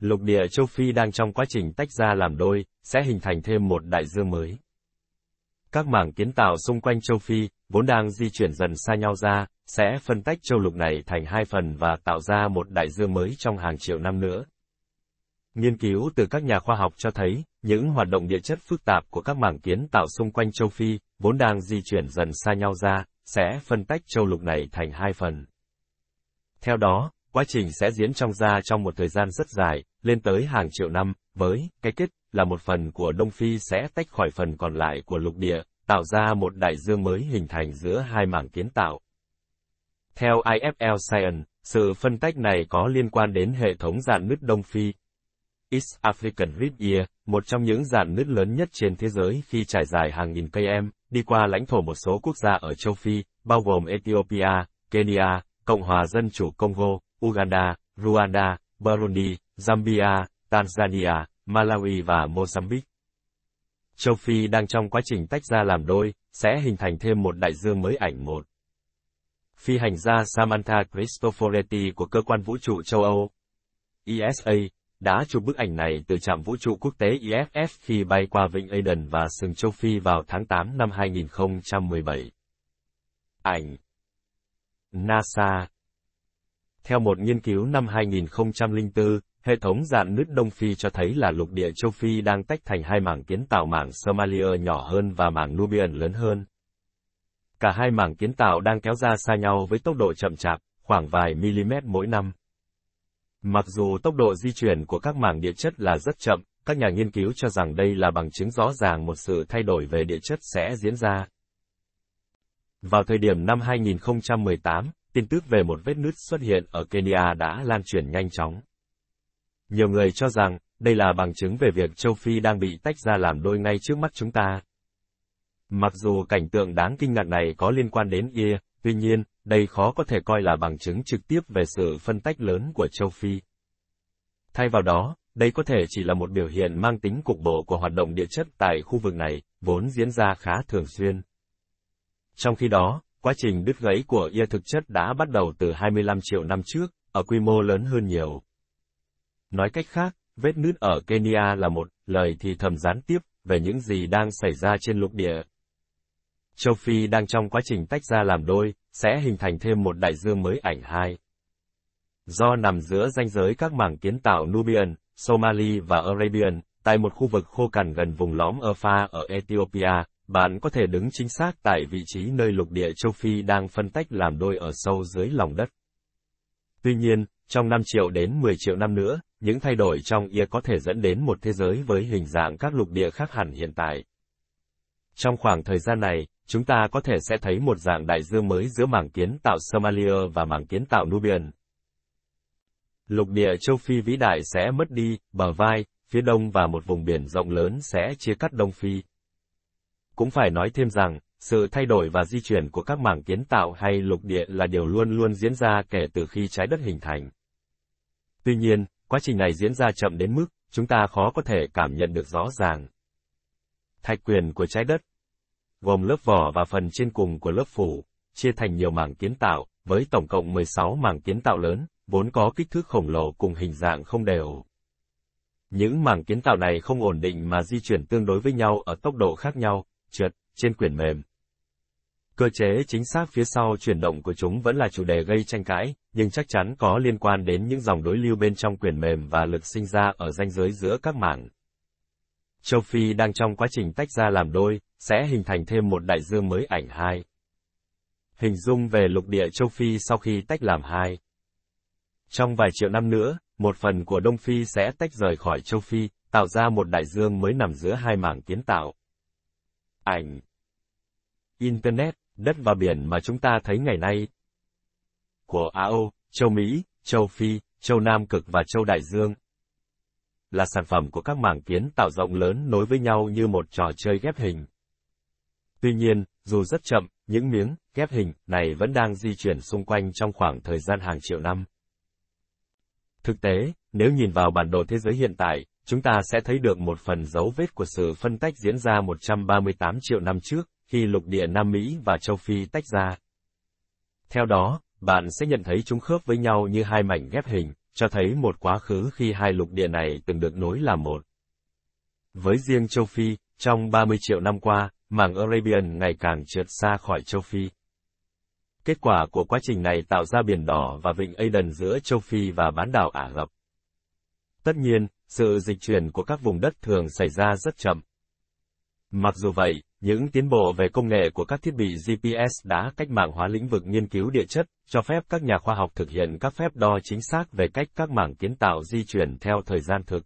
Lục địa châu Phi đang trong quá trình tách ra làm đôi, sẽ hình thành thêm một đại dương mới. Các mảng kiến tạo xung quanh châu Phi, vốn đang di chuyển dần xa nhau ra, sẽ phân tách châu lục này thành hai phần và tạo ra một đại dương mới trong hàng triệu năm nữa. Nghiên cứu từ các nhà khoa học cho thấy, những hoạt động địa chất phức tạp của các mảng kiến tạo xung quanh châu Phi, vốn đang di chuyển dần xa nhau ra, sẽ phân tách châu lục này thành hai phần. Theo đó, quá trình sẽ diễn trong da trong một thời gian rất dài, lên tới hàng triệu năm, với cái kết là một phần của Đông Phi sẽ tách khỏi phần còn lại của lục địa, tạo ra một đại dương mới hình thành giữa hai mảng kiến tạo. Theo IFL Science, sự phân tách này có liên quan đến hệ thống dạn nứt Đông Phi. East African Rift Year, một trong những dạn nứt lớn nhất trên thế giới khi trải dài hàng nghìn cây em, đi qua lãnh thổ một số quốc gia ở châu Phi, bao gồm Ethiopia, Kenya, Cộng hòa Dân chủ Congo, Uganda, Rwanda, Burundi, Zambia, Tanzania, Malawi và Mozambique. Châu Phi đang trong quá trình tách ra làm đôi, sẽ hình thành thêm một đại dương mới ảnh một. Phi hành gia Samantha Cristoforetti của cơ quan vũ trụ châu Âu, ESA, đã chụp bức ảnh này từ trạm vũ trụ quốc tế IFF khi bay qua Vịnh Aden và sừng châu Phi vào tháng 8 năm 2017. Ảnh NASA theo một nghiên cứu năm 2004, hệ thống dạn nứt Đông Phi cho thấy là lục địa châu Phi đang tách thành hai mảng kiến tạo mảng Somalia nhỏ hơn và mảng Nubian lớn hơn. Cả hai mảng kiến tạo đang kéo ra xa nhau với tốc độ chậm chạp, khoảng vài mm mỗi năm. Mặc dù tốc độ di chuyển của các mảng địa chất là rất chậm, các nhà nghiên cứu cho rằng đây là bằng chứng rõ ràng một sự thay đổi về địa chất sẽ diễn ra. Vào thời điểm năm 2018, tin tức về một vết nứt xuất hiện ở Kenya đã lan truyền nhanh chóng. Nhiều người cho rằng, đây là bằng chứng về việc châu Phi đang bị tách ra làm đôi ngay trước mắt chúng ta. Mặc dù cảnh tượng đáng kinh ngạc này có liên quan đến ia, tuy nhiên, đây khó có thể coi là bằng chứng trực tiếp về sự phân tách lớn của châu Phi. Thay vào đó, đây có thể chỉ là một biểu hiện mang tính cục bộ của hoạt động địa chất tại khu vực này, vốn diễn ra khá thường xuyên. Trong khi đó, quá trình đứt gãy của ia thực chất đã bắt đầu từ 25 triệu năm trước, ở quy mô lớn hơn nhiều. Nói cách khác, vết nứt ở Kenya là một lời thì thầm gián tiếp về những gì đang xảy ra trên lục địa. Châu Phi đang trong quá trình tách ra làm đôi, sẽ hình thành thêm một đại dương mới ảnh hai. Do nằm giữa ranh giới các mảng kiến tạo Nubian, Somali và Arabian, tại một khu vực khô cằn gần vùng lõm Afar ở Ethiopia, bạn có thể đứng chính xác tại vị trí nơi lục địa châu Phi đang phân tách làm đôi ở sâu dưới lòng đất. Tuy nhiên, trong 5 triệu đến 10 triệu năm nữa, những thay đổi trong ia có thể dẫn đến một thế giới với hình dạng các lục địa khác hẳn hiện tại. Trong khoảng thời gian này, chúng ta có thể sẽ thấy một dạng đại dương mới giữa mảng kiến tạo Somalia và mảng kiến tạo Nubian. Lục địa châu Phi vĩ đại sẽ mất đi, bờ vai, phía đông và một vùng biển rộng lớn sẽ chia cắt Đông Phi. Cũng phải nói thêm rằng, sự thay đổi và di chuyển của các mảng kiến tạo hay lục địa là điều luôn luôn diễn ra kể từ khi trái đất hình thành. Tuy nhiên, quá trình này diễn ra chậm đến mức, chúng ta khó có thể cảm nhận được rõ ràng. Thạch quyền của trái đất gồm lớp vỏ và phần trên cùng của lớp phủ, chia thành nhiều mảng kiến tạo, với tổng cộng 16 mảng kiến tạo lớn, vốn có kích thước khổng lồ cùng hình dạng không đều. Những mảng kiến tạo này không ổn định mà di chuyển tương đối với nhau ở tốc độ khác nhau, trượt, trên quyển mềm. Cơ chế chính xác phía sau chuyển động của chúng vẫn là chủ đề gây tranh cãi, nhưng chắc chắn có liên quan đến những dòng đối lưu bên trong quyển mềm và lực sinh ra ở ranh giới giữa các mảng. Châu Phi đang trong quá trình tách ra làm đôi, sẽ hình thành thêm một đại dương mới ảnh hai. Hình dung về lục địa châu Phi sau khi tách làm hai. Trong vài triệu năm nữa, một phần của Đông Phi sẽ tách rời khỏi châu Phi, tạo ra một đại dương mới nằm giữa hai mảng kiến tạo. Ảnh Internet, đất và biển mà chúng ta thấy ngày nay. Của AO, châu Mỹ, châu Phi, châu Nam Cực và châu Đại Dương. Là sản phẩm của các mảng kiến tạo rộng lớn nối với nhau như một trò chơi ghép hình. Tuy nhiên, dù rất chậm, những miếng ghép hình này vẫn đang di chuyển xung quanh trong khoảng thời gian hàng triệu năm. Thực tế, nếu nhìn vào bản đồ thế giới hiện tại, chúng ta sẽ thấy được một phần dấu vết của sự phân tách diễn ra 138 triệu năm trước, khi lục địa Nam Mỹ và châu Phi tách ra. Theo đó, bạn sẽ nhận thấy chúng khớp với nhau như hai mảnh ghép hình, cho thấy một quá khứ khi hai lục địa này từng được nối làm một. Với riêng châu Phi, trong 30 triệu năm qua, mảng Arabian ngày càng trượt xa khỏi châu Phi. Kết quả của quá trình này tạo ra biển đỏ và vịnh Aden giữa châu Phi và bán đảo Ả Rập. Tất nhiên, sự dịch chuyển của các vùng đất thường xảy ra rất chậm. Mặc dù vậy, những tiến bộ về công nghệ của các thiết bị GPS đã cách mạng hóa lĩnh vực nghiên cứu địa chất, cho phép các nhà khoa học thực hiện các phép đo chính xác về cách các mảng kiến tạo di chuyển theo thời gian thực.